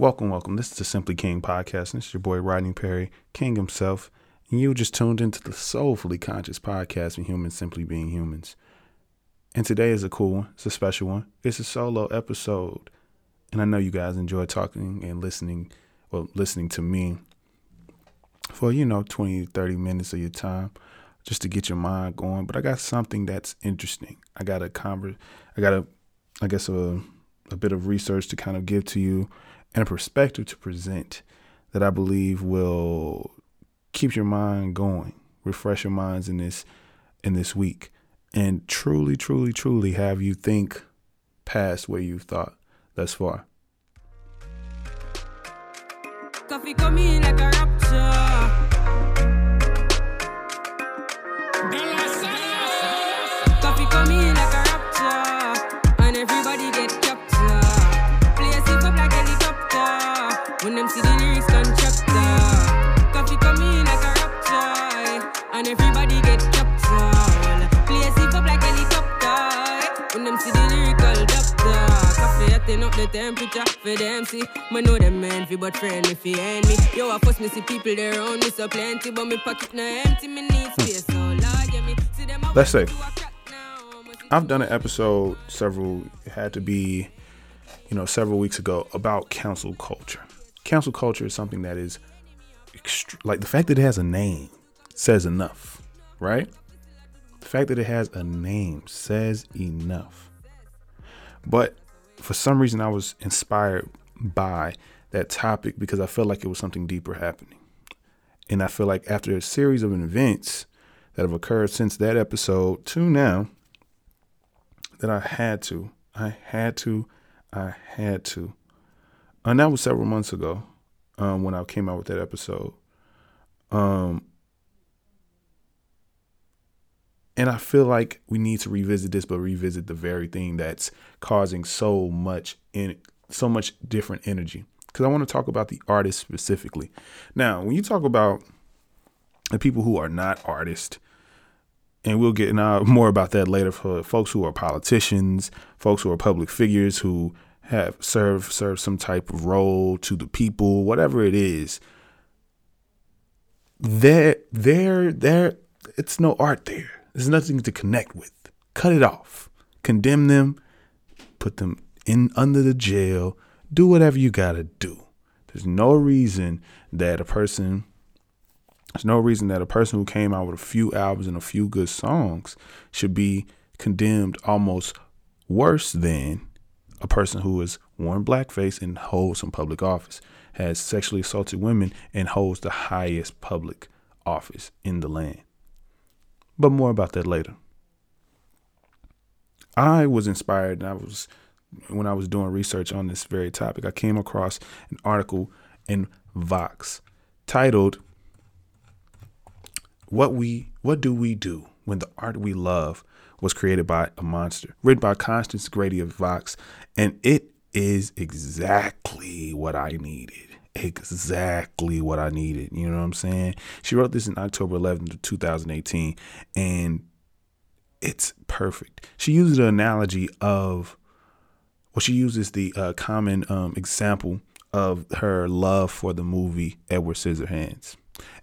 Welcome, welcome. This is the Simply King podcast, and it's your boy Rodney Perry, King himself, and you just tuned into the Soulfully Conscious podcast from humans simply being humans. And today is a cool one. It's a special one. It's a solo episode, and I know you guys enjoy talking and listening, well, listening to me for you know 20, 30 minutes of your time just to get your mind going. But I got something that's interesting. I got a conver- I got a, I guess a, a bit of research to kind of give to you and a perspective to present that I believe will keep your mind going, refresh your minds in this in this week, and truly, truly, truly have you think past where you've thought thus far. Coffee coming like a rapture. Acting up the temperature for them see. Me know them man fi but friendly fi end me. Yo, I first me see people there around me so plenty, but me pocket na empty. Me need hmm. space so large, yeah me see them. Let's say. Oh, I've done an episode several it had to be you know several weeks ago about cancel culture. Cancel culture is something that is ext- like the fact that it has a name says enough, right? The fact that it has a name says enough. But for some reason I was inspired by that topic because I felt like it was something deeper happening. And I feel like after a series of events that have occurred since that episode to now, that I had to, I had to, I had to. And that was several months ago um, when I came out with that episode. Um, and I feel like we need to revisit this, but revisit the very thing that's causing so much in so much different energy. Because I want to talk about the artists specifically. Now, when you talk about the people who are not artists, and we'll get now uh, more about that later for folks who are politicians, folks who are public figures who have served served some type of role to the people, whatever it is. There, there, there. It's no art there. There's nothing to connect with. Cut it off. Condemn them. Put them in under the jail. Do whatever you gotta do. There's no reason that a person there's no reason that a person who came out with a few albums and a few good songs should be condemned almost worse than a person who has worn blackface and holds some public office, has sexually assaulted women, and holds the highest public office in the land. But more about that later. I was inspired and I was when I was doing research on this very topic, I came across an article in Vox titled what we what do we do when the art we love was created by a monster written by constance grady of vox and it is exactly what i needed exactly what i needed you know what i'm saying? She wrote this in october 11th 2018 and it's perfect. She uses the analogy of well she uses the uh, common um, example of her love for the movie edward scissorhands.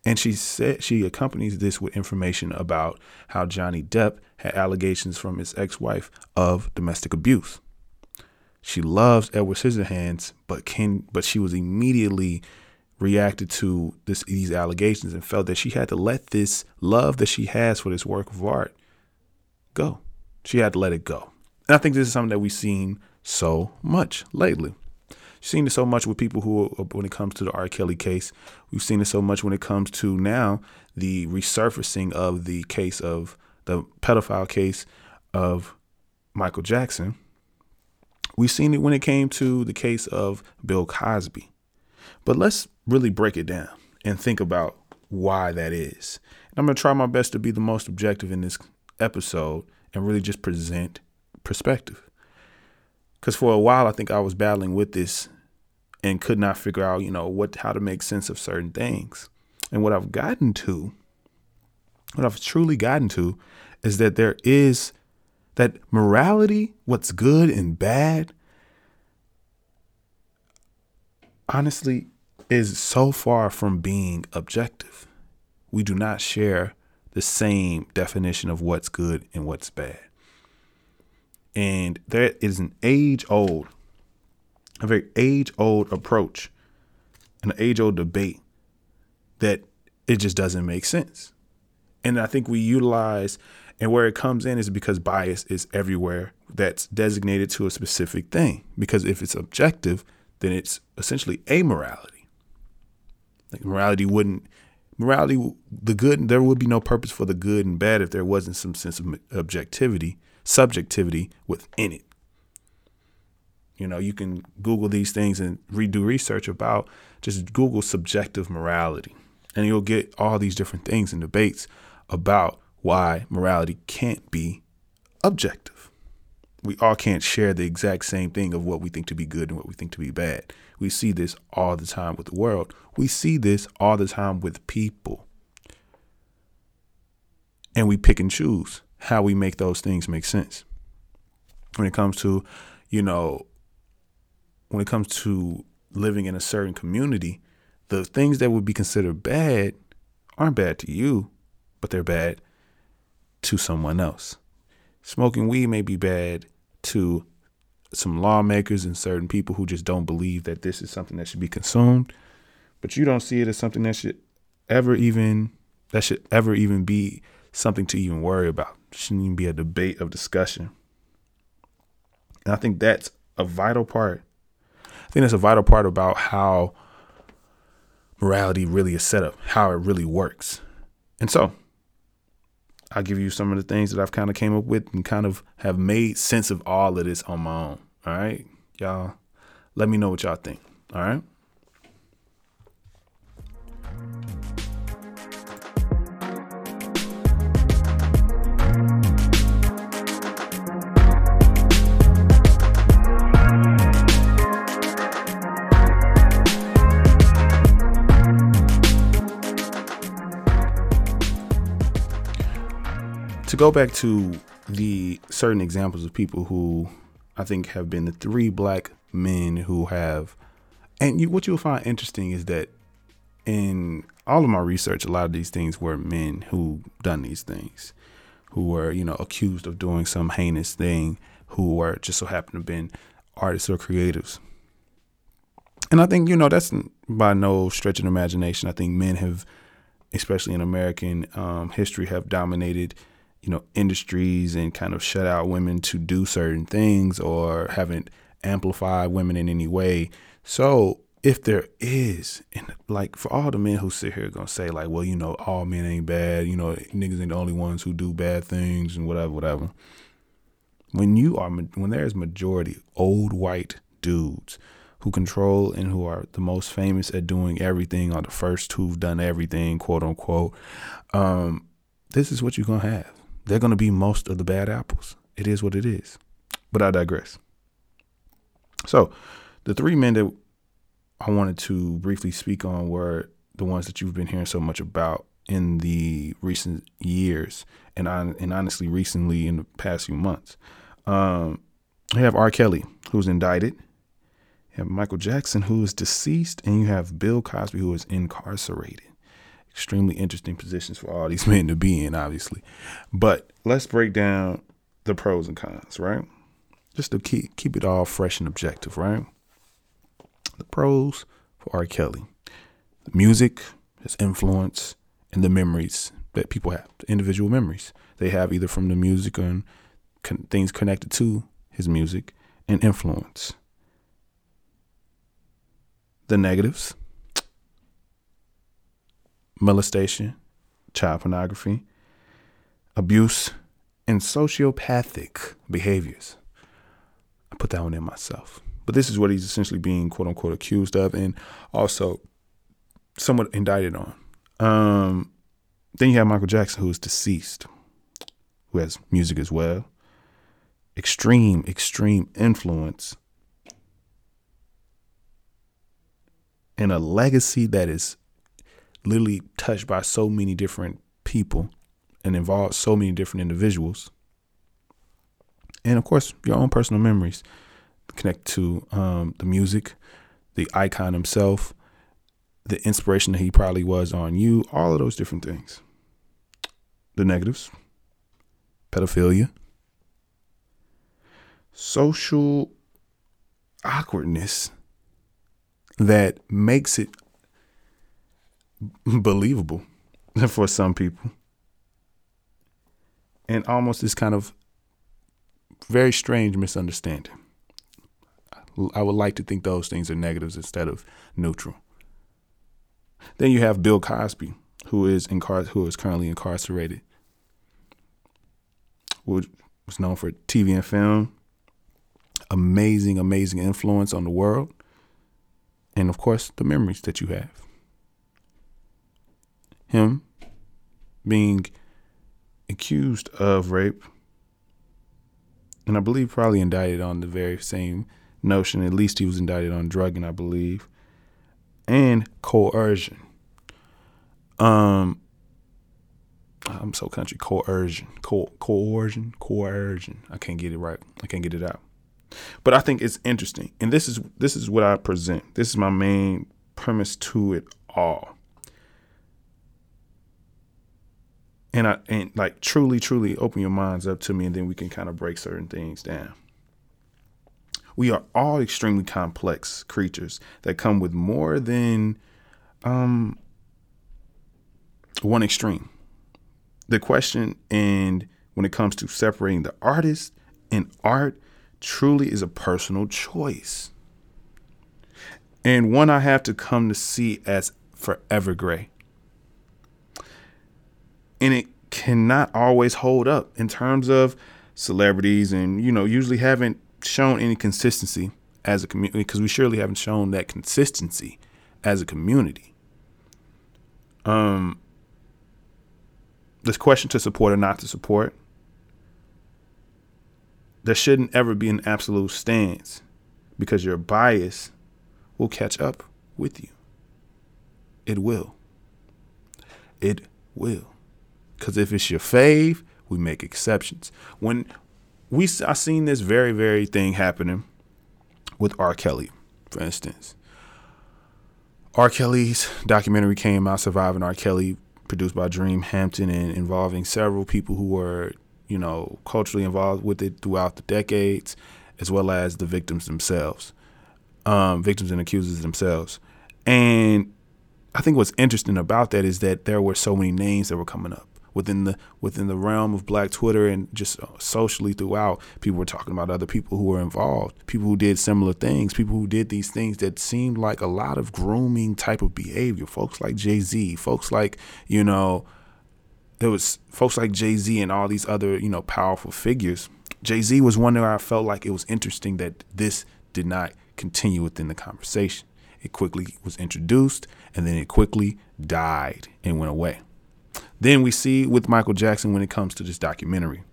And she said she accompanies this with information about how Johnny Depp had allegations from his ex-wife of domestic abuse. She loves Edward Scissorhands, but can but she was immediately reacted to this these allegations and felt that she had to let this love that she has for this work of art go. She had to let it go. And I think this is something that we've seen so much lately seen it so much with people who, uh, when it comes to the R. Kelly case, we've seen it so much when it comes to now the resurfacing of the case of the pedophile case of Michael Jackson. We've seen it when it came to the case of Bill Cosby. But let's really break it down and think about why that is. And I'm going to try my best to be the most objective in this episode and really just present perspective. Because for a while, I think I was battling with this and could not figure out, you know, what how to make sense of certain things. And what I've gotten to, what I've truly gotten to, is that there is that morality, what's good and bad. honestly is so far from being objective. We do not share the same definition of what's good and what's bad. And there is an age old, a very age old approach, an age old debate that it just doesn't make sense. And I think we utilize, and where it comes in is because bias is everywhere that's designated to a specific thing. Because if it's objective, then it's essentially amorality. Like morality wouldn't morality the good there would be no purpose for the good and bad if there wasn't some sense of objectivity subjectivity within it you know you can google these things and redo research about just google subjective morality and you'll get all these different things and debates about why morality can't be objective we all can't share the exact same thing of what we think to be good and what we think to be bad we see this all the time with the world. We see this all the time with people. And we pick and choose how we make those things make sense. When it comes to, you know, when it comes to living in a certain community, the things that would be considered bad aren't bad to you, but they're bad to someone else. Smoking weed may be bad to some lawmakers and certain people who just don't believe that this is something that should be consumed, but you don't see it as something that should ever even that should ever even be something to even worry about. It shouldn't even be a debate of discussion. And I think that's a vital part. I think that's a vital part about how morality really is set up, how it really works. And so I'll give you some of the things that I've kind of came up with and kind of have made sense of all of this on my own. All right, y'all. Let me know what y'all think. All right. To go back to the certain examples of people who I think have been the three black men who have, and you, what you'll find interesting is that in all of my research, a lot of these things were men who done these things, who were you know accused of doing some heinous thing, who were just so happen to have been artists or creatives. And I think you know that's by no stretch of imagination. I think men have, especially in American um, history, have dominated you know, industries and kind of shut out women to do certain things or haven't amplified women in any way. So if there is, and like for all the men who sit here gonna say like, well, you know, all men ain't bad, you know, niggas ain't the only ones who do bad things and whatever, whatever. When you are, when there's majority old white dudes who control and who are the most famous at doing everything, are the first who've done everything, quote unquote. Um, this is what you're gonna have they're going to be most of the bad apples. It is what it is. But I digress. So, the three men that I wanted to briefly speak on were the ones that you've been hearing so much about in the recent years, and and honestly, recently in the past few months. Um, you have R. Kelly, who's indicted. You have Michael Jackson, who is deceased, and you have Bill Cosby, who is incarcerated extremely interesting positions for all these men to be in, obviously. But let's break down the pros and cons, right? Just to keep keep it all fresh and objective, right? The pros for R. Kelly, the music, his influence, and the memories that people have, individual memories they have either from the music and con- things connected to his music and influence. The negatives molestation, child pornography, abuse, and sociopathic behaviors. I put that one in myself. But this is what he's essentially being quote unquote accused of and also somewhat indicted on. Um, then you have Michael Jackson, who is deceased, who has music as well. Extreme, extreme influence and a legacy that is literally touched by so many different people and involved so many different individuals. And of course, your own personal memories connect to um, the music, the icon himself, the inspiration that he probably was on you, all of those different things. The negatives, pedophilia, social awkwardness that makes it believable for some people. And almost this kind of very strange misunderstanding. I would like to think those things are negatives instead of neutral. Then you have Bill Cosby, who is incar- who is currently incarcerated, who was known for TV and film, amazing, amazing influence on the world, and of course the memories that you have. Him being accused of rape, and I believe probably indicted on the very same notion. At least he was indicted on drugging, I believe, and coercion. Um, I'm so country. Coercion, Co- coercion, coercion. I can't get it right. I can't get it out. But I think it's interesting, and this is this is what I present. This is my main premise to it all. And I and like truly, truly open your minds up to me, and then we can kind of break certain things down. We are all extremely complex creatures that come with more than um, one extreme. The question, and when it comes to separating the artist and art, truly is a personal choice. And one I have to come to see as forever gray. And it cannot always hold up in terms of celebrities and, you know, usually haven't shown any consistency as a community because we surely haven't shown that consistency as a community. Um, this question to support or not to support, there shouldn't ever be an absolute stance because your bias will catch up with you. It will. It will. Because if it's your fave, we make exceptions. When we I seen this very very thing happening with R. Kelly, for instance. R. Kelly's documentary came out, Surviving R. Kelly, produced by Dream Hampton and involving several people who were, you know, culturally involved with it throughout the decades, as well as the victims themselves, um, victims and accusers themselves. And I think what's interesting about that is that there were so many names that were coming up within the within the realm of Black Twitter and just uh, socially throughout. People were talking about other people who were involved, people who did similar things, people who did these things that seemed like a lot of grooming type of behavior. Folks like Jay Z, folks like you know, there was folks like Jay Z and all these other you know powerful figures. Jay Z was one that I felt like it was interesting that this did not continue within the conversation. It quickly was introduced and then it quickly died and went away. Then we see with Michael Jackson when it comes to this documentary.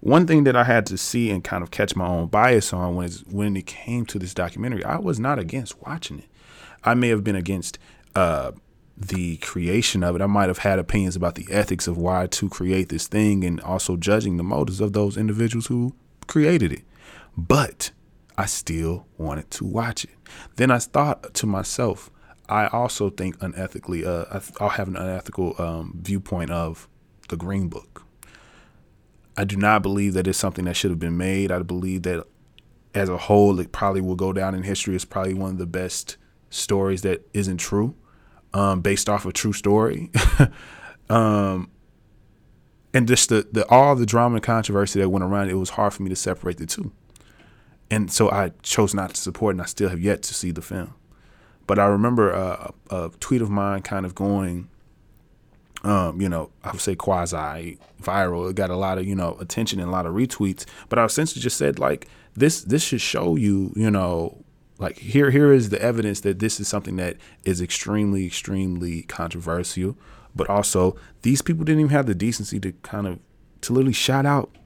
One thing that I had to see and kind of catch my own bias on was when it came to this documentary, I was not against watching it. I may have been against uh, the creation of it. I might have had opinions about the ethics of why to create this thing and also judging the motives of those individuals who created it. But I still wanted to watch it. Then I thought to myself, I also think unethically. Uh, I'll have an unethical um, viewpoint of the Green Book. I do not believe that it's something that should have been made. I believe that as a whole, it probably will go down in history as probably one of the best stories that isn't true, um, based off a true story. um, and just the, the all the drama and controversy that went around, it was hard for me to separate the two. And so I chose not to support, and I still have yet to see the film. But I remember a, a tweet of mine kind of going, um, you know, I would say quasi viral. It got a lot of, you know, attention and a lot of retweets. But I essentially just said like this this should show you, you know, like here here is the evidence that this is something that is extremely, extremely controversial. But also these people didn't even have the decency to kind of to literally shout out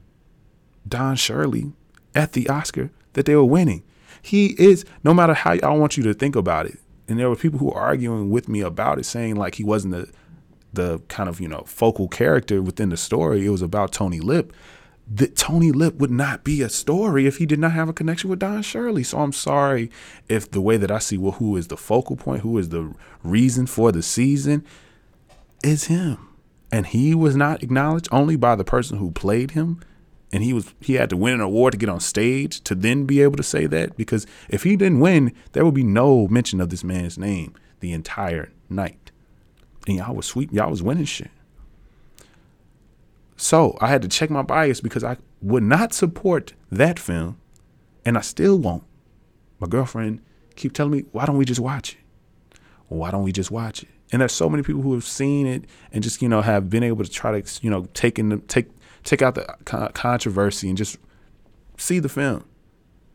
Don Shirley at the Oscar that they were winning. He is no matter how I want you to think about it and there were people who were arguing with me about it, saying like he wasn't the the kind of you know focal character within the story. It was about Tony Lip. that Tony Lip would not be a story if he did not have a connection with Don Shirley. So I'm sorry if the way that I see well, who is the focal point, who is the reason for the season, is him. And he was not acknowledged only by the person who played him. And he was he had to win an award to get on stage to then be able to say that. Because if he didn't win, there would be no mention of this man's name the entire night. And y'all was sweet, y'all was winning shit. So I had to check my bias because I would not support that film, and I still won't. My girlfriend keep telling me, "Why don't we just watch it? Why don't we just watch it?" And there's so many people who have seen it and just you know have been able to try to you know take in the, take take out the controversy and just see the film.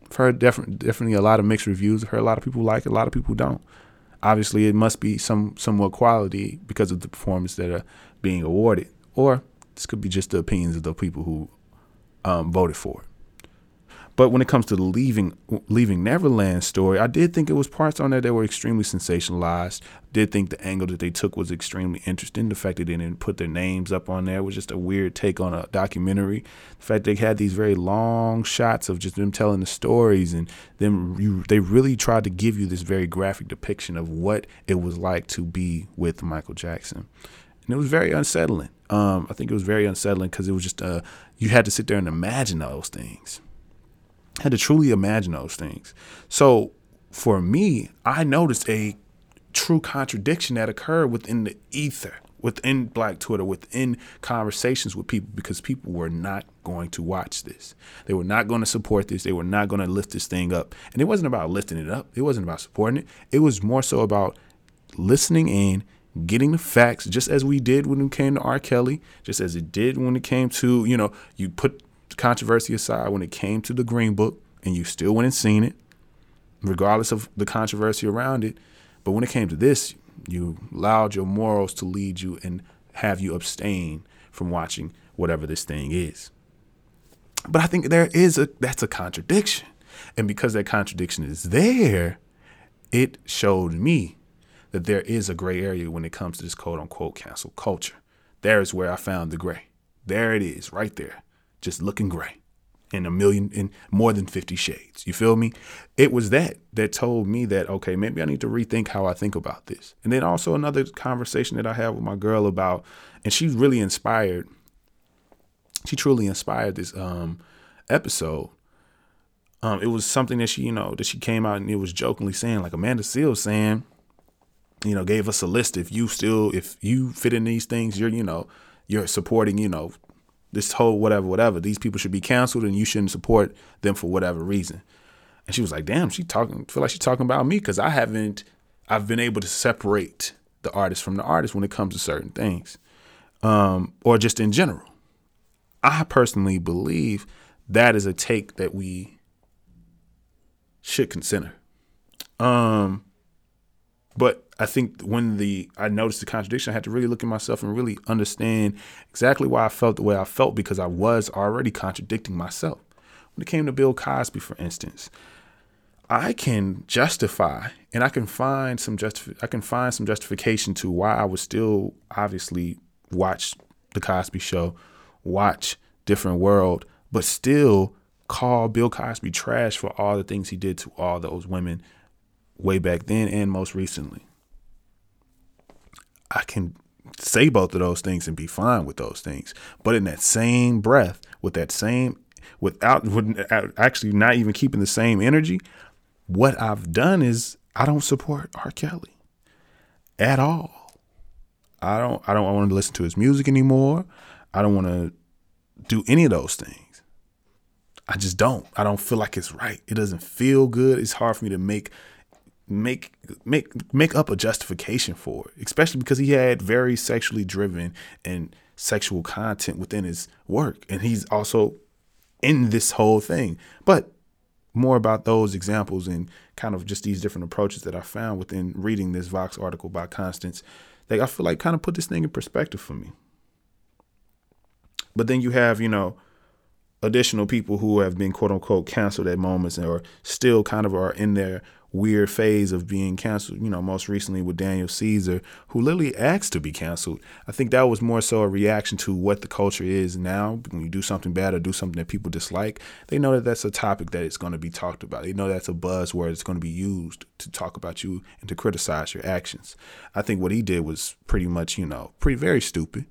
I've heard definitely a lot of mixed reviews. I've heard a lot of people like it, a lot of people don't. Obviously, it must be some somewhat quality because of the performance that are being awarded, or this could be just the opinions of the people who um, voted for it. But when it comes to the leaving leaving Neverland story, I did think it was parts on there that were extremely sensationalized. Did think the angle that they took was extremely interesting. The fact that they didn't put their names up on there was just a weird take on a documentary. The fact they had these very long shots of just them telling the stories and them they really tried to give you this very graphic depiction of what it was like to be with Michael Jackson. And it was very unsettling. Um, I think it was very unsettling because it was just uh, you had to sit there and imagine all those things. Had to truly imagine those things. So for me, I noticed a true contradiction that occurred within the ether, within Black Twitter, within conversations with people, because people were not going to watch this. They were not going to support this. They were not going to lift this thing up. And it wasn't about lifting it up. It wasn't about supporting it. It was more so about listening in getting the facts, just as we did when it came to R. Kelly, just as it did when it came to, you know, you put controversy aside when it came to the Green Book and you still went and seen it, regardless of the controversy around it. But when it came to this, you allowed your morals to lead you and have you abstain from watching whatever this thing is. But I think there is a that's a contradiction. And because that contradiction is there, it showed me that there is a gray area when it comes to this quote unquote cancel culture. There is where I found the gray. There it is, right there, just looking gray in a million, in more than 50 shades. You feel me? It was that that told me that, okay, maybe I need to rethink how I think about this. And then also another conversation that I had with my girl about, and she's really inspired. She truly inspired this um, episode. Um, it was something that she, you know, that she came out and it was jokingly saying, like Amanda Seales saying, you know, gave us a list. If you still, if you fit in these things, you're, you know, you're supporting, you know, this whole whatever, whatever. These people should be canceled, and you shouldn't support them for whatever reason. And she was like, "Damn, she talking. Feel like she's talking about me because I haven't. I've been able to separate the artist from the artist when it comes to certain things, um, or just in general. I personally believe that is a take that we should consider. Um, but I think when the I noticed the contradiction, I had to really look at myself and really understand exactly why I felt the way I felt because I was already contradicting myself. When it came to Bill Cosby, for instance, I can justify and I can find some justif- I can find some justification to why I would still obviously watch the Cosby show, watch Different World, but still call Bill Cosby trash for all the things he did to all those women way back then and most recently. I can say both of those things and be fine with those things. But in that same breath, with that same, without with actually not even keeping the same energy, what I've done is I don't support R. Kelly at all. I don't. I don't want to listen to his music anymore. I don't want to do any of those things. I just don't. I don't feel like it's right. It doesn't feel good. It's hard for me to make make make make up a justification for it, especially because he had very sexually driven and sexual content within his work, and he's also in this whole thing. But more about those examples and kind of just these different approaches that I found within reading this Vox article by Constance, like I feel like kind of put this thing in perspective for me. But then you have, you know, additional people who have been quote unquote canceled at moments or still kind of are in there weird phase of being canceled, you know, most recently with Daniel Caesar, who literally asked to be canceled. I think that was more so a reaction to what the culture is now. When you do something bad or do something that people dislike, they know that that's a topic that is going to be talked about. They know that's a buzzword that's going to be used to talk about you and to criticize your actions. I think what he did was pretty much, you know, pretty very stupid.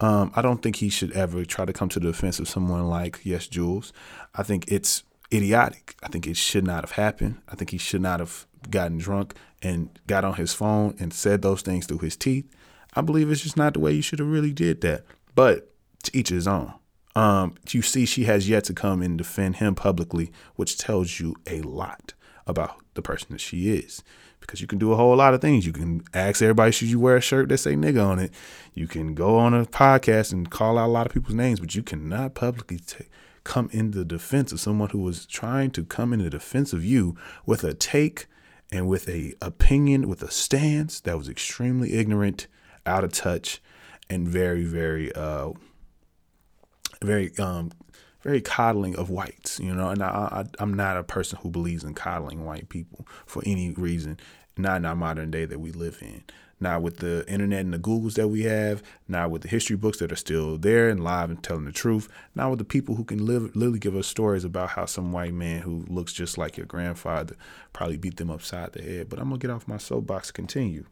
Um, I don't think he should ever try to come to the defense of someone like YesJulz. I think it's idiotic. I think it should not have happened. I think he should not have gotten drunk and got on his phone and said those things through his teeth. I believe it's just not the way you should have really did that. But to each his own. Um, you see, she has yet to come and defend him publicly, which tells you a lot about the person that she is. Because you can do a whole lot of things. You can ask everybody, should you wear a shirt that say nigga on it? You can go on a podcast and call out a lot of people's names, but you cannot publicly take come in the defense of someone who was trying to come in the defense of you with a take and with a opinion, with a stance that was extremely ignorant, out of touch, and very, very, uh, very, um, very coddling of whites. You know, and I, I, I'm not a person who believes in coddling white people for any reason, not in our modern day that we live in not with the internet and the Googles that we have, not with the history books that are still there and live and telling the truth, not with the people who can live, literally give us stories about how some white man who looks just like your grandfather probably beat them upside the head. But I'm to get off my soapbox, continue.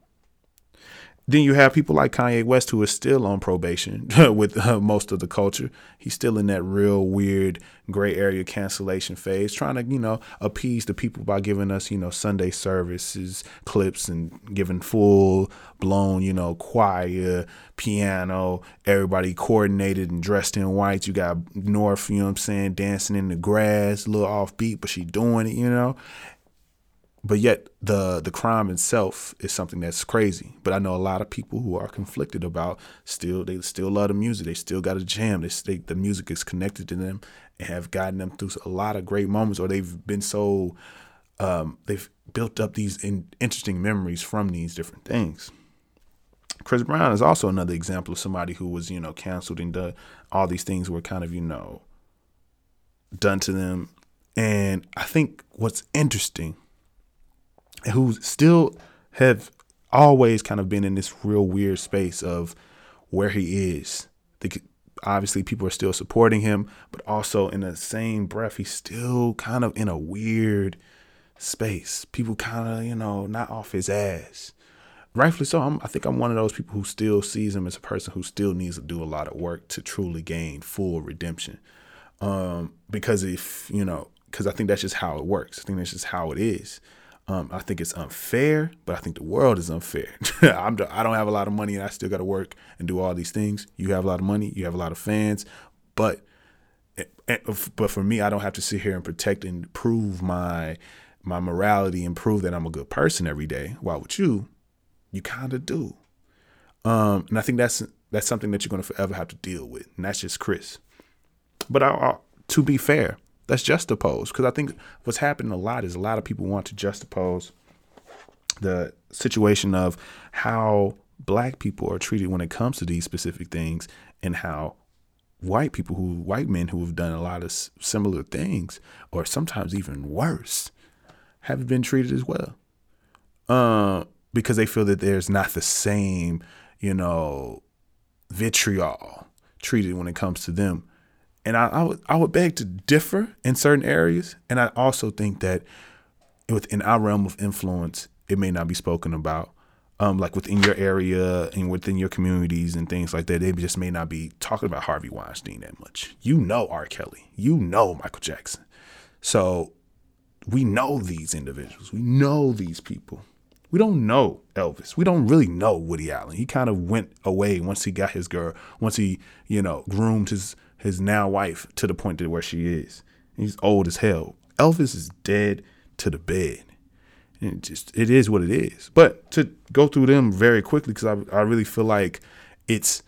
Then you have people like Kanye West, who is still on probation with uh, most of the culture. He's still in that real weird gray area cancellation phase, trying to, you know, appease the people by giving us, you know, Sunday services, clips, and giving full blown, you know, choir, piano, everybody coordinated and dressed in white. You got North, you know what I'm saying, dancing in the grass, a little offbeat, but she doing it, you know but yet the the crime itself is something that's crazy. But I know a lot of people who are conflicted about still they still love the music. They still got a jam. They, they the music is connected to them and have gotten them through a lot of great moments. Or they've been so um, they've built up these in, interesting memories from these different things. Chris Brown is also another example of somebody who was you know canceled and done all these things were kind of you know done to them. And I think what's interesting who still have always kind of been in this real weird space of where he is. The, obviously, people are still supporting him, but also in the same breath, he's still kind of in a weird space. People kind of, you know, not off his ass. Rightfully so. I'm, I think I'm one of those people who still sees him as a person who still needs to do a lot of work to truly gain full redemption. Um, because if, you know, because I think that's just how it works. I think that's just how it is. Um, I think it's unfair, but I think the world is unfair. I'm, I don't have a lot of money and I still got to work and do all these things. You have a lot of money, you have a lot of fans, but eh, eh, but for me, I don't have to sit here and protect and prove my my morality and prove that I'm a good person every day. While with you, you kind of do. Um, and I think that's that's something that you're going to forever have to deal with, and that's just Chris. But I, I, to be fair, Let's juxtapose because I think what's happening a lot is a lot of people want to juxtapose the situation of how black people are treated when it comes to these specific things and how white people who white men who have done a lot of similar things or sometimes even worse have been treated as well. Uh, because they feel that there's not the same you know vitriol treated when it comes to them and I, I would I would beg to differ in certain areas, and I also think that within our realm of influence, it may not be spoken about. Um, like within your area and within your communities and things like that, they just may not be talking about Harvey Weinstein that much. You know R. Kelly, you know Michael Jackson, so we know these individuals, we know these people. We don't know Elvis. We don't really know Woody Allen. He kind of went away once he got his girl, once he, you know, groomed his his now wife to the point to where she is. He's old as hell. Elvis is dead to the bed. And it just it is what it is. But to go through them very quickly because I I really feel like it's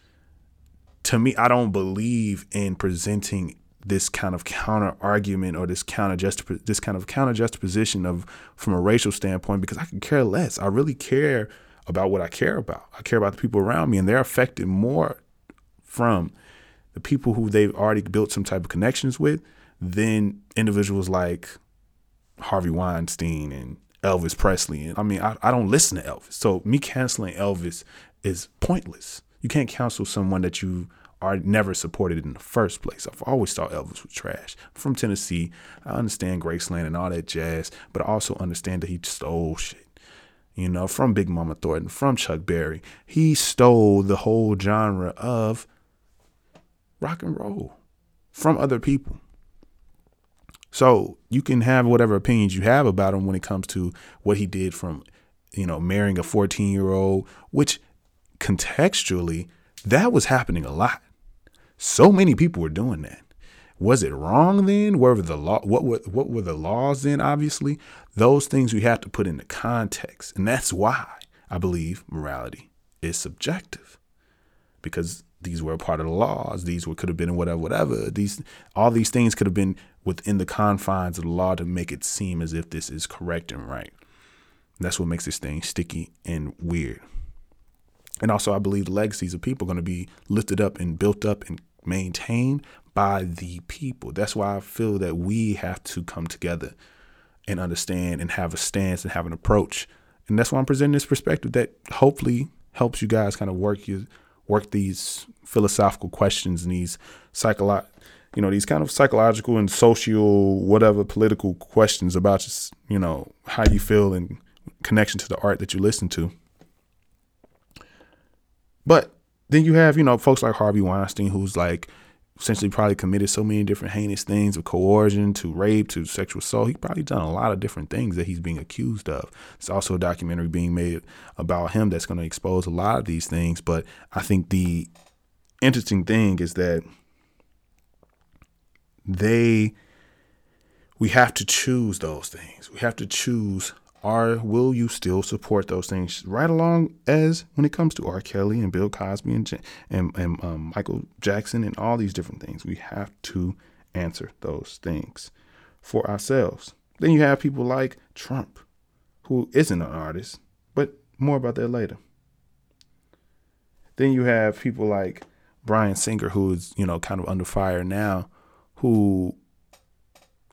to me I don't believe in presenting this kind of counter argument or this counter just this kind of counter juxtaposition of from a racial standpoint because I can care less. I really care about what I care about. I care about the people around me and they're affected more from the people who they've already built some type of connections with than individuals like Harvey Weinstein and Elvis Presley. And I mean, I, I don't listen to Elvis. So me canceling Elvis is pointless. You can't cancel someone that you are never supported in the first place. I've always thought Elvis was trash. I'm from Tennessee. I understand Graceland and all that jazz, but I also understand that he stole shit. You know, from Big Mama Thornton, from Chuck Berry. He stole the whole genre of rock and roll from other people. So you can have whatever opinions you have about him when it comes to what he did from, you know, marrying a 14 year old, which contextually, that was happening a lot. So many people were doing that. Was it wrong then? Where were the law? What were what were the laws then? Obviously, those things we have to put into context, and that's why I believe morality is subjective, because these were a part of the laws. These were could have been whatever, whatever. These all these things could have been within the confines of the law to make it seem as if this is correct and right. And that's what makes this thing sticky and weird. And also, I believe the legacies of people are going to be lifted up and built up and maintained by the people. That's why I feel that we have to come together and understand and have a stance and have an approach. And that's why I'm presenting this perspective that hopefully helps you guys kind of work you work these philosophical questions and these psycholo- you know, these kind of psychological and social, whatever political questions about just, you know, how you feel in connection to the art that you listen to. But then you have, you know, folks like Harvey Weinstein, who's like essentially probably committed so many different heinous things of coercion to rape to sexual assault. He probably done a lot of different things that he's being accused of. It's also a documentary being made about him that's going to expose a lot of these things. But I think the interesting thing is that they we have to choose those things. We have to choose are will you still support those things right along as when it comes to R. Kelly and Bill Cosby and and, and um, Michael Jackson and all these different things? We have to answer those things for ourselves. Then you have people like Trump, who isn't an artist, but more about that later. Then you have people like Bryan Singer, who is you know kind of under fire now, who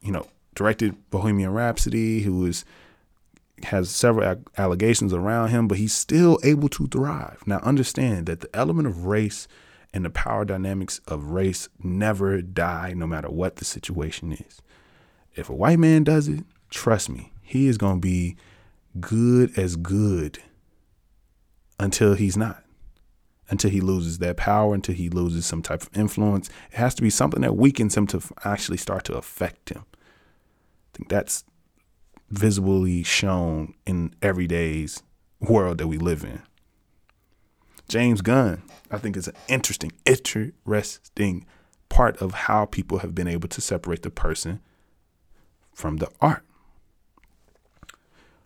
you know directed Bohemian Rhapsody, who is has several allegations around him, but he's still able to thrive. Now, understand that the element of race and the power dynamics of race never die, no matter what the situation is. If a white man does it, trust me, he is going to be good as good until he's not, until he loses that power, until he loses some type of influence. It has to be something that weakens him to actually start to affect him. I think that's visibly shown in everyday's world that we live in. James Gunn, I think, is an interesting, interesting part of how people have been able to separate the person from the art.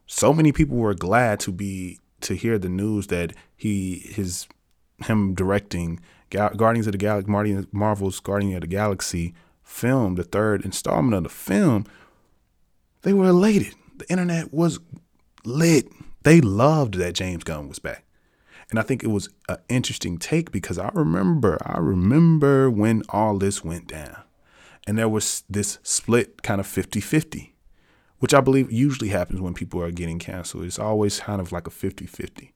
So many people were glad to be to hear the news that he his him directing Guardians of the Galaxy, Marvel's Guardian of the Galaxy film, the third installment of the film, they were elated. The internet was lit. They loved that James Gunn was back. And I think it was an interesting take because I remember, I remember when all this went down. And there was this split kind of 50 50, which I believe usually happens when people are getting canceled. It's always kind of like a 50 50.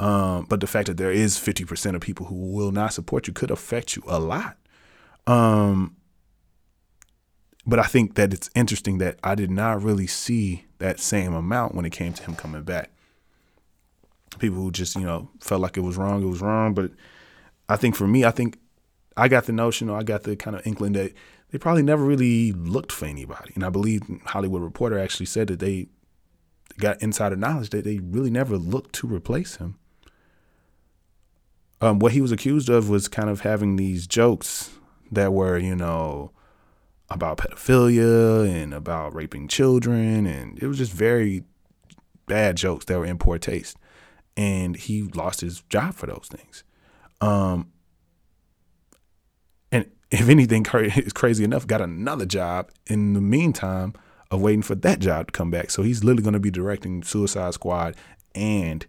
Um, but the fact that there is 50% of people who will not support you could affect you a lot. Um, but I think that it's interesting that I did not really see that same amount when it came to him coming back. People who just, you know, felt like it was wrong, it was wrong. But I think for me, I think I got the notion or I got the kind of inkling that they probably never really looked for anybody. And I believe Hollywood Reporter actually said that they got insider knowledge that they really never looked to replace him. Um, what he was accused of was kind of having these jokes that were, you know, about pedophilia and about raping children and it was just very bad jokes that were in poor taste. And he lost his job for those things. Um and if anything is crazy enough got another job in the meantime of waiting for that job to come back. So he's literally going to be directing suicide squad and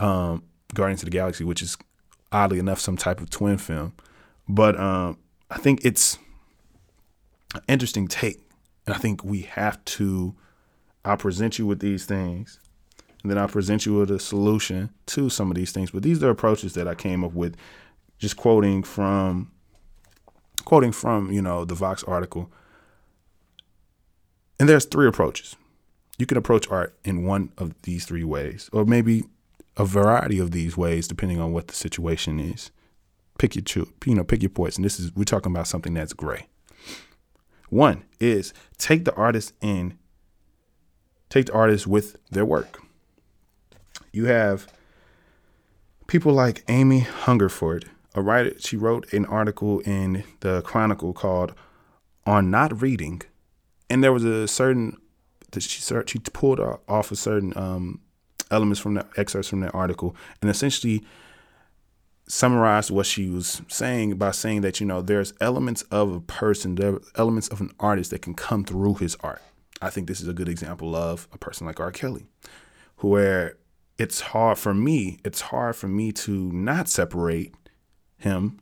um guardians of the galaxy which is oddly enough some type of twin film. But um i think it's interesting take. And I think we have to I'll present you with these things, and then I'll present you with a solution to some of these things. But these are approaches that I came up with, just quoting from quoting from you know the Vox article. And there's three approaches. You can approach art in one of these three ways, or maybe a variety of these ways, depending on what the situation is. Pick your you know pick your poison. This is we're talking about something that's gray. One is take the artist in, take the artist with their work. You have people like Amy Hungerford, a writer. She wrote an article in the Chronicle called "On Not Reading," and there was a certain that she she pulled off a certain um, elements from the excerpts from that article, and essentially summarized what she was saying by saying that you know there's elements of a person, there elements of an artist that can come through his art. I think this is a good example of a person like R. Kelly, where it's hard for me. It's hard for me to not separate him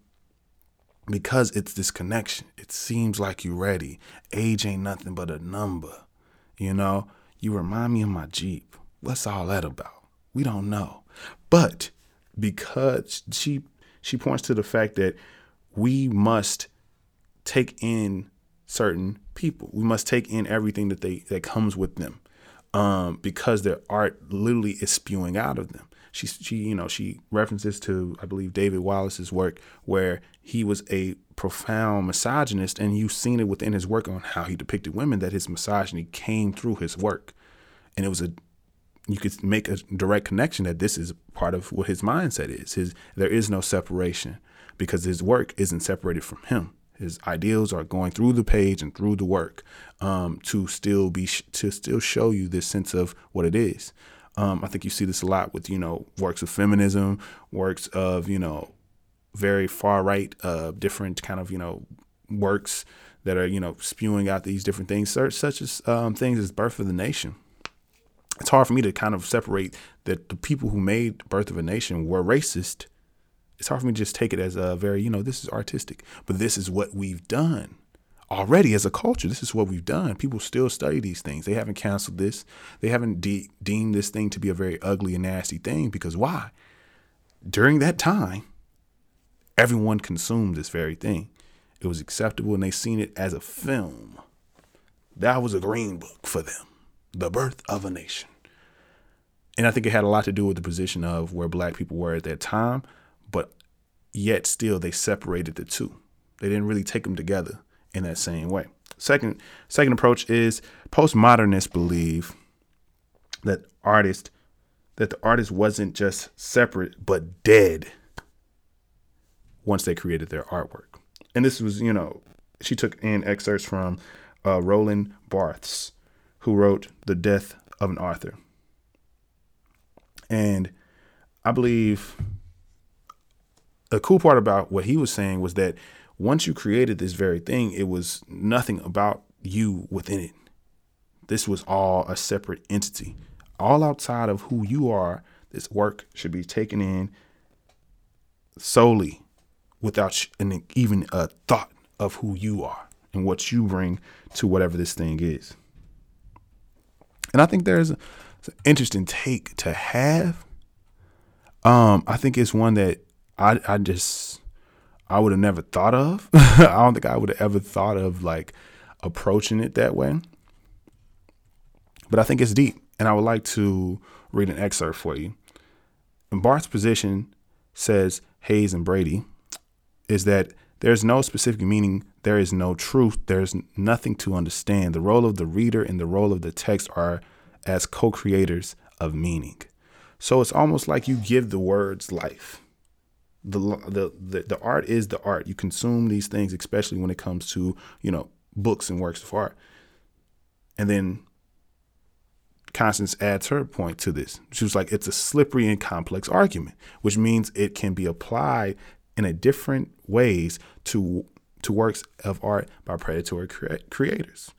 because it's this connection. It seems like you're ready. Age ain't nothing but a number. You know, you remind me of my Jeep. What's all that about? We don't know. But because she she points to the fact that we must take in certain people. We must take in everything that they that comes with them. Um, because their art literally is spewing out of them. She she you know, she references to I believe David Wallace's work where he was a profound misogynist and you've seen it within his work on how he depicted women that his misogyny came through his work. And it was a you could make a direct connection that this is part of what his mindset is. His there is no separation because his work isn't separated from him. His ideals are going through the page and through the work um, to still be to still show you this sense of what it is. Um, I think you see this a lot with you know works of feminism, works of you know very far right, uh, different kind of you know works that are you know spewing out these different things, such as um, things as Birth of the Nation it's hard for me to kind of separate that the people who made Birth of a Nation were racist. It's hard for me to just take it as a very, you know, this is artistic, but this is what we've done already as a culture. This is what we've done. People still study these things. They haven't canceled this. They haven't de- deemed this thing to be a very ugly and nasty thing because why? During that time, everyone consumed this very thing. It was acceptable and they seen it as a film. That was a green book for them. The birth of a nation and I think it had a lot to do with the position of where black people were at that time, but yet still they separated the two. They didn't really take them together in that same way. Second, second approach is postmodernists believe that artist that the artist wasn't just separate but dead once they created their artwork. And this was, you know, she took in excerpts from uh, Roland Barthes, who wrote The Death of an Author. And I believe the cool part about what he was saying was that once you created this very thing, it was nothing about you within it. This was all a separate entity. All outside of who you are, this work should be taken in solely without even a thought of who you are and what you bring to whatever this thing is. And I think there's an interesting take to have. Um, I think it's one that I I just I would have never thought of. I don't think I would have ever thought of like approaching it that way. But I think it's deep, and I would like to read an excerpt for you. And Barthes' position says Hayes and Brady is that there's no specific meaning, there is no truth, there's nothing to understand. The role of the reader and the role of the text are as co creators of meaning. So it's almost like you give the words life. The, the, the, the art is the art. You consume these things, especially when it comes to, you know, books and works of art. And then Constance adds her point to this. She was like, it's a slippery and complex argument, which means it can be applied in a different ways to to works of art by predatory cre- creators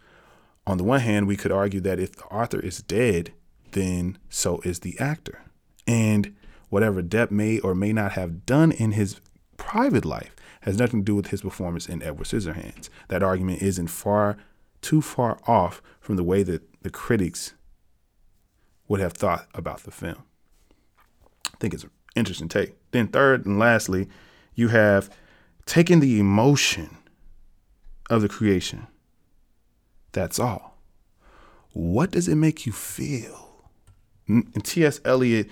on the one hand, we could argue that if the author is dead, then so is the actor. And whatever Depp may or may not have done in his private life has nothing to do with his performance in Edward Scissorhands. That argument isn't far too far off from the way that the critics would have thought about the film. I think it's an interesting take. Then, third and lastly, you have taken the emotion of the creation. That's all. What does it make you feel? And T.S. Eliot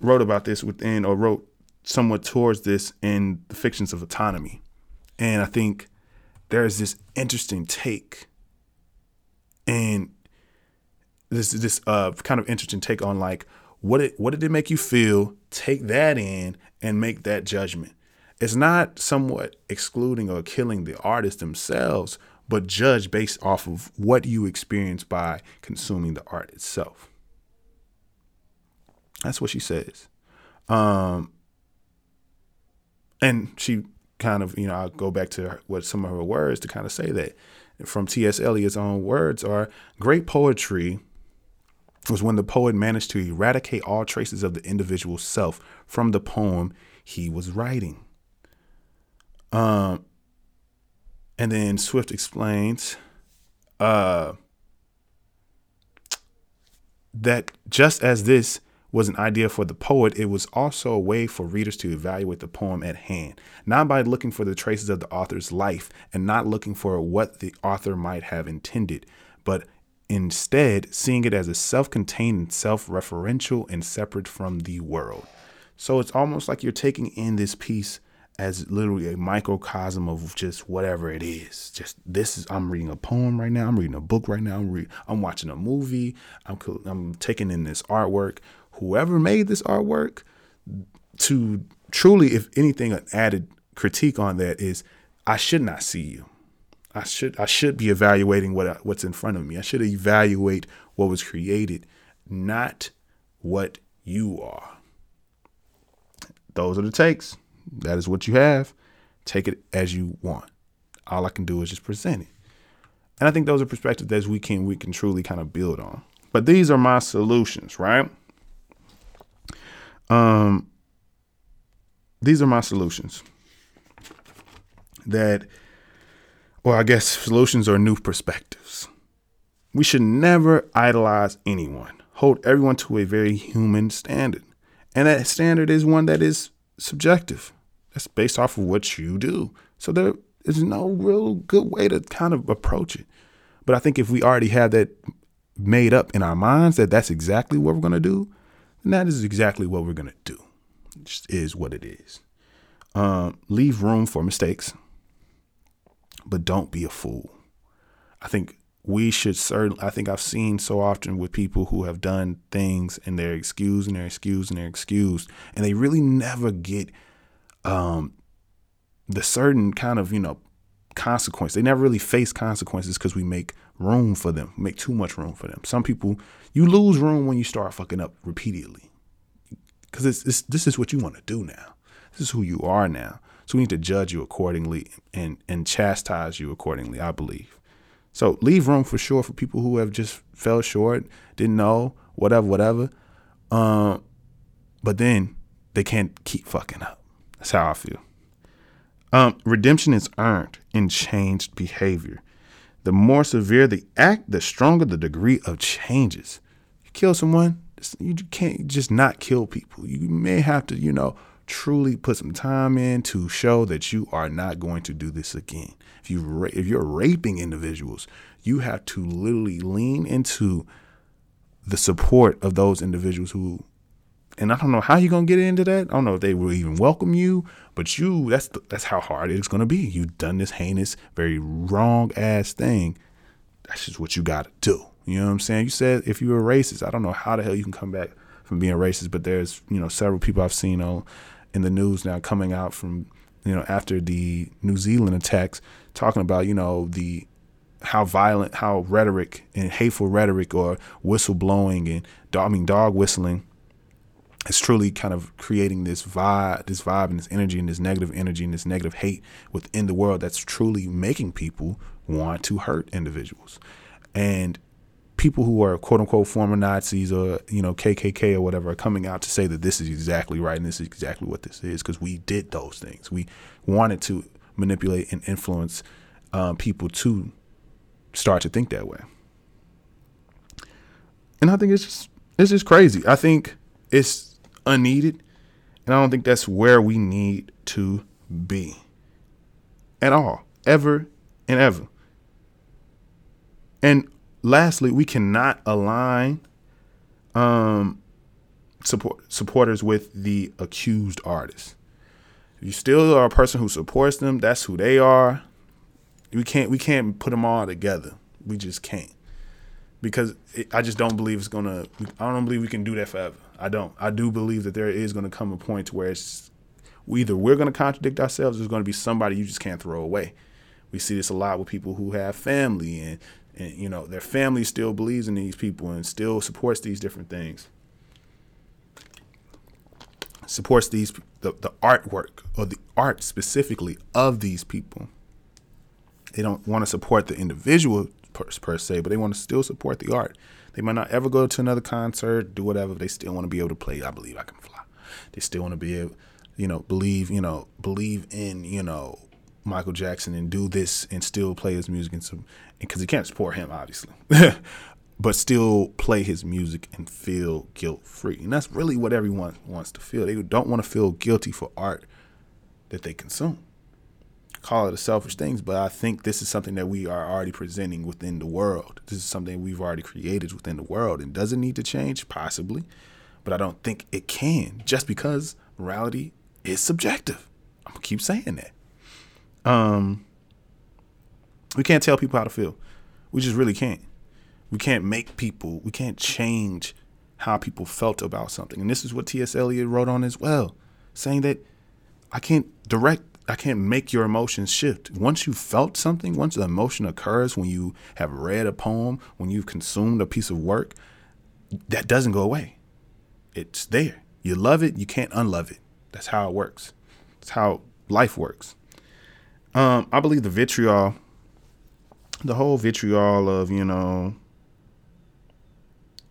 wrote about this within, or wrote somewhat towards this in the fictions of autonomy. And I think there's this interesting take and this this uh kind of interesting take on like what it what did it make you feel take that in and make that judgment it's not somewhat excluding or killing the artists themselves but judge based off of what you experience by consuming the art itself. That's what she says. Um and she kind of you know i'll go back to what some of her words to kind of say that. From ts eliot's own words are great poetry was when the poet managed to eradicate all traces of the individual self from the poem he was writing. Um, and then Swift explains uh, that just as this was an idea for the poet, it was also a way for readers to evaluate the poem at hand, not by looking for the traces of the author's life and not looking for what the author might have intended, but instead seeing it as a self-contained self-referential and separate from the world. So it's almost like you're taking in this piece as literally a microcosm of just whatever it is just this is i'm reading a poem right now i'm reading a book right now i'm, re- I'm watching a movie I'm, I'm taking in this artwork whoever made this artwork to truly if anything an added critique on that is i should not see you I should I should be evaluating what what's in front of me. I should evaluate what was created, not what you are. Those are the takes. That is what you have. Take it as you want. All I can do is just present it. And I think those are perspectives that we can we can truly kind of build on. But these are my solutions, right? Um these are my solutions that or I guess solutions or new perspectives. We should never idolize anyone, hold everyone to a very human standard. And that standard is one that is subjective. That's based off of what you do. So there is no real good way to kind of approach it. But I think if we already have that made up in our minds that that's exactly what we're going to do, then that is exactly what we're going to do. It just is what it is. Um, leave room for mistakes but don't be a fool. I think we should certainly, I think I've seen so often with people who have done things and they're excused and they're excused and they're excused, and they really never get um, the certain kind of, you know, consequence. They never really face consequences because we make room for them, make too much room for them. Some people, you lose room when you start fucking up repeatedly because it's, it's, this is what you want to do now. This is who you are now. So we need to judge you accordingly and and chastise you accordingly, I believe. So leave room for sure for people who have just fell short, didn't know, whatever, whatever. Um, but then they can't keep fucking up. That's how I feel. Um, redemption is earned in changed behavior. The more severe the act, the stronger the degree of changes. You kill someone, you can't just not kill people. You may have to, you know, truly put some time in to show that you are not going to do this again. If you if you're raping individuals, you have to literally lean into the support of those individuals who and I don't know how you're gonna get into that. I don't know if they will even welcome you, but you that's the, that's how hard it's gonna be. You've done this heinous, very wrong ass thing. That's just what you gotta do. You know what I'm saying? You said if you were racist, I don't know how the hell you can come back from being racist, but there's you know several people I've seen on in the news now coming out from you know after the New Zealand attacks, talking about you know the how violent, how rhetoric and hateful rhetoric or whistleblowing and I mean dog whistling is truly kind of creating this vibe, this vibe and this energy and this negative energy and this negative hate within the world that's truly making people want to hurt individuals. And people who are quote unquote former Nazis or you know KKK or whatever are coming out to say that this is exactly right and this is exactly what this is because we did those things. We wanted to manipulate and influence um, people to start to think that way. And I think it's just This is crazy. I think it's unneeded, and I don't think that's where we need to be at all, ever and ever. And lastly, we cannot align um, support supporters with the accused artists. You still are a person who supports them, that's who they are. We can't we can't put them all together. We just can't because it, I just don't believe it's gonna. I don't believe we can do that forever. I don't. I do believe that there is gonna come a point where it's either we're gonna contradict ourselves. Or there's gonna be somebody you just can't throw away. We see this a lot with people who have family and and you know their family still believes in these people and still supports these different things supports these the, the artwork or the art specifically of these people they don't want to support the individual per, per, se but they want to still support the art they might not ever go to another concert do whatever they still want to be able to play i believe i can fly they still want to be able you know believe you know believe in you know michael jackson and do this and still play his music and some because he can't support him obviously but still play his music and feel guilt free. And that's really what everyone wants to feel. They don't want to feel guilty for art that they consume. Call it a selfish thing, but I think this is something that we are already presenting within the world. This is something we've already created within the world and doesn't need to change, possibly, but I don't think it can just because morality is subjective. I'm gonna keep saying that. Um, we can't tell people how to feel. We just really can't. We can't make people, we can't change how people felt about something. And this is what T.S. Eliot wrote on as well, saying that I can't direct, I can't make your emotions shift. Once you felt something, once the emotion occurs, when you have read a poem, when you've consumed a piece of work, that doesn't go away. It's there. You love it, you can't unlove it. That's how it works. That's how life works. Um, I believe the vitriol, the whole vitriol of, you know,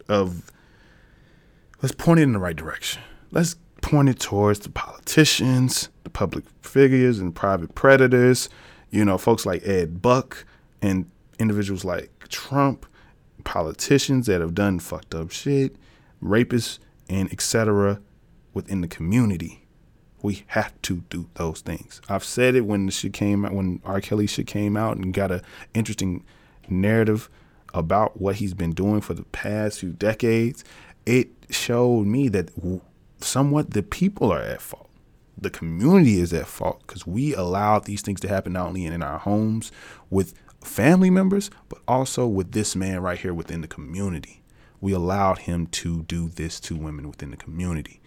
of let's point it in the right direction. Let's point it towards the politicians, the public figures, and private predators. You know, folks like Ed Buck and individuals like Trump, politicians that have done fucked up shit, rapists, and etc. within the community. We have to do those things. I've said it when the shit came out, when R. Kelly shit came out and got an interesting narrative about what he's been doing for the past few decades, it showed me that somewhat the people are at fault. The community is at fault because we allowed these things to happen not only in our homes with family members, but also with this man right here within the community. We allowed him to do this to women within the community,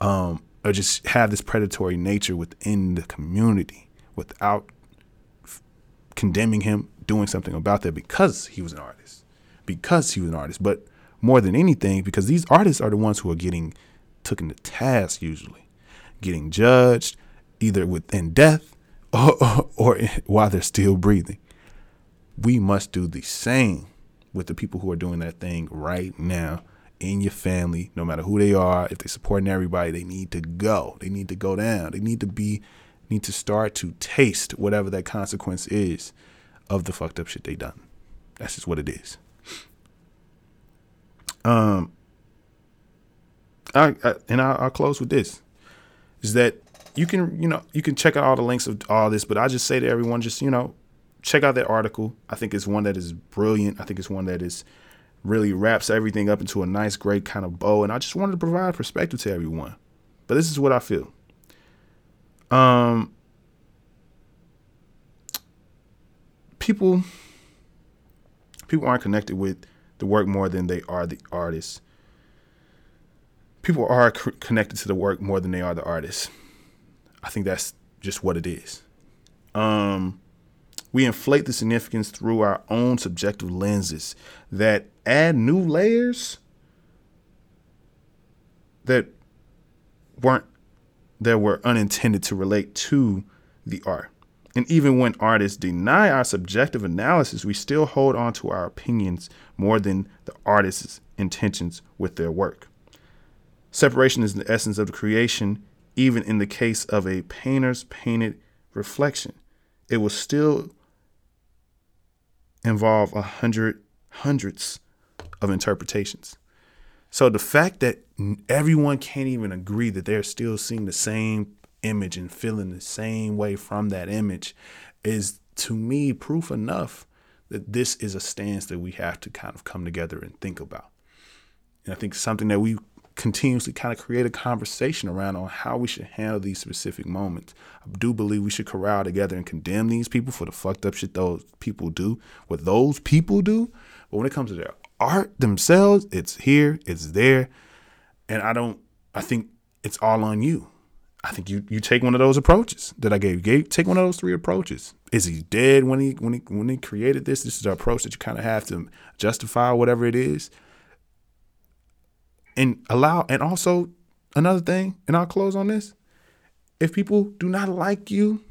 um, or just have this predatory nature within the community without f- condemning him, doing something about that because he was an artist, because he was an artist. But more than anything, because these artists are the ones who are getting taken to task usually, getting judged either within death or, or, or while they're still breathing. We must do the same with the people who are doing that thing right now in your family, no matter who they are, if they're supporting everybody, they need to go. They need to go down. They need to be need to start to taste whatever that consequence is of the fucked up shit they done. That's just what it is. Um, I, I and I, I'll close with this: is that you can you know you can check out all the links of all this, but I just say to everyone, just you know, check out that article. I think it's one that is brilliant. I think it's one that is really wraps everything up into a nice, great kind of bow. And I just wanted to provide perspective to everyone. But this is what I feel. Um, people people aren't connected with the work more than they are the artists. People are c- connected to the work more than they are the artists. I think that's just what it is. Um, we inflate the significance through our own subjective lenses that add new layers that weren't that were unintended to relate to the art. And even when artists deny our subjective analysis, we still hold on to our opinions more than the artist's intentions with their work. Separation is the essence of the creation, even in the case of a painter's painted reflection. It will still involve a hundred hundreds of interpretations. So the fact that everyone can't even agree that they're still seeing the same image and feeling the same way from that image is to me proof enough that this is a stance that we have to kind of come together and think about. And I think something that we continuously kind of create a conversation around on how we should handle these specific moments. I do believe we should corral together and condemn these people for the fucked up shit those people do, what those people do. But when it comes to their art themselves, it's here, it's there. And I don't I think it's all on you. I think you you take one of those approaches that I gave. You take one of those three approaches. Is he dead when he when he when he created this? This is the approach that you kind of have to justify whatever it is. And allow and also another thing, and I'll close on this. If people do not like you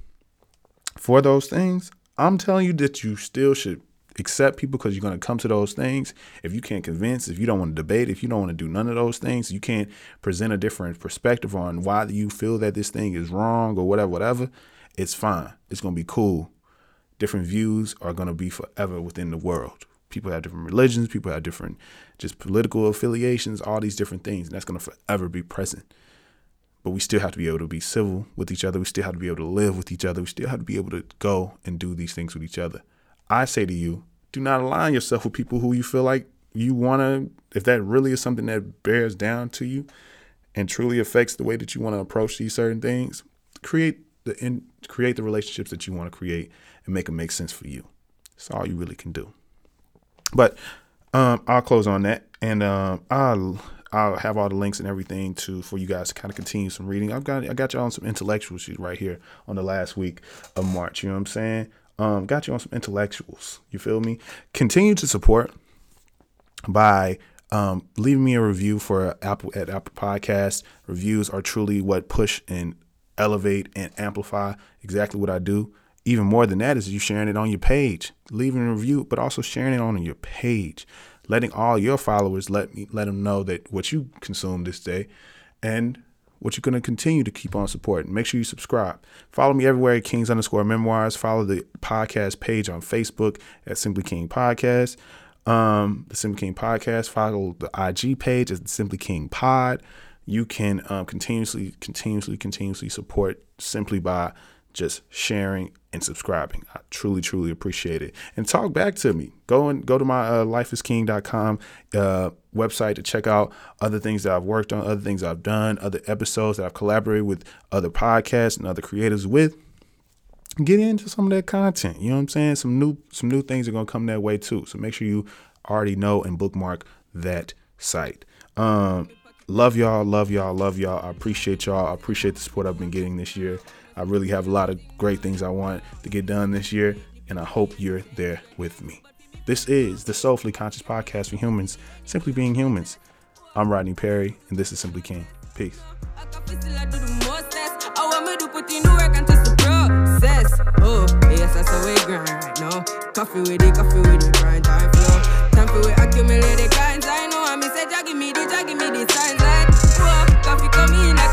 for those things, I'm telling you that you still should accept people because you're going to come to those things. If you can't convince, if you don't want to debate, if you don't want to do none of those things, you can't present a different perspective on why you feel that this thing is wrong or whatever, whatever, it's fine. It's going to be cool. Different views are going to be forever within the world. People have different religions, people have different just political affiliations, all these different things, and that's going to forever be present. But we still have to be able to be civil with each other. We still have to be able to live with each other. We still have to be able to go and do these things with each other. I say to you, do not align yourself with people who you feel like you want to, if that really is something that bears down to you and truly affects the way that you want to approach these certain things, create the in, create the relationships that you want to create and make them make sense for you. That's all you really can do. But um, I'll close on that, and um, I'll I'll have all the links and everything to for you guys to kind of continue some reading. I've got I got you on some intellectuals right here on the last week of March. You know what I'm saying? Um, got you on some intellectuals. You feel me? Continue to support by um, leaving me a review for Apple at Apple Podcast. Reviews are truly what push and elevate and amplify exactly what I do. Even more than that is you sharing it on your page, leaving a review, but also sharing it on your page, letting all your followers let me let them know that what you consume this day, and what you're going to continue to keep on supporting. Make sure you subscribe. Follow me everywhere at Kings underscore memoirs. Follow the podcast page on Facebook at Simply King Podcast. Um, the Simply King Podcast. Follow the IG page at Simply King Pod. You can um, continuously, continuously, continuously support simply by just sharing and subscribing. I truly, truly appreciate it. And talk back to me. Go and go to my uh, lifeisking.com uh, website to check out other things that I've worked on, other things I've done, other episodes that I've collaborated with other podcasts and other creators with. Get into some of that content. You know what I'm saying? Some new some new things are gonna come that way too. So make sure you already know and bookmark that site. Um, love y'all, love y'all, love y'all. I appreciate y'all. I appreciate the support I've been getting this year. I really have a lot of great things I want to get done this year, and I hope you're there with me. This is the Soulfully Conscious Podcast for humans, simply being humans. I'm Rodney Perry, and this is Simply King. Peace. Oh, coffee with it, coffee with it, grind time flow. Time for we accumulate the. I know I say, me the, me the signs like, whoa, coffee coming.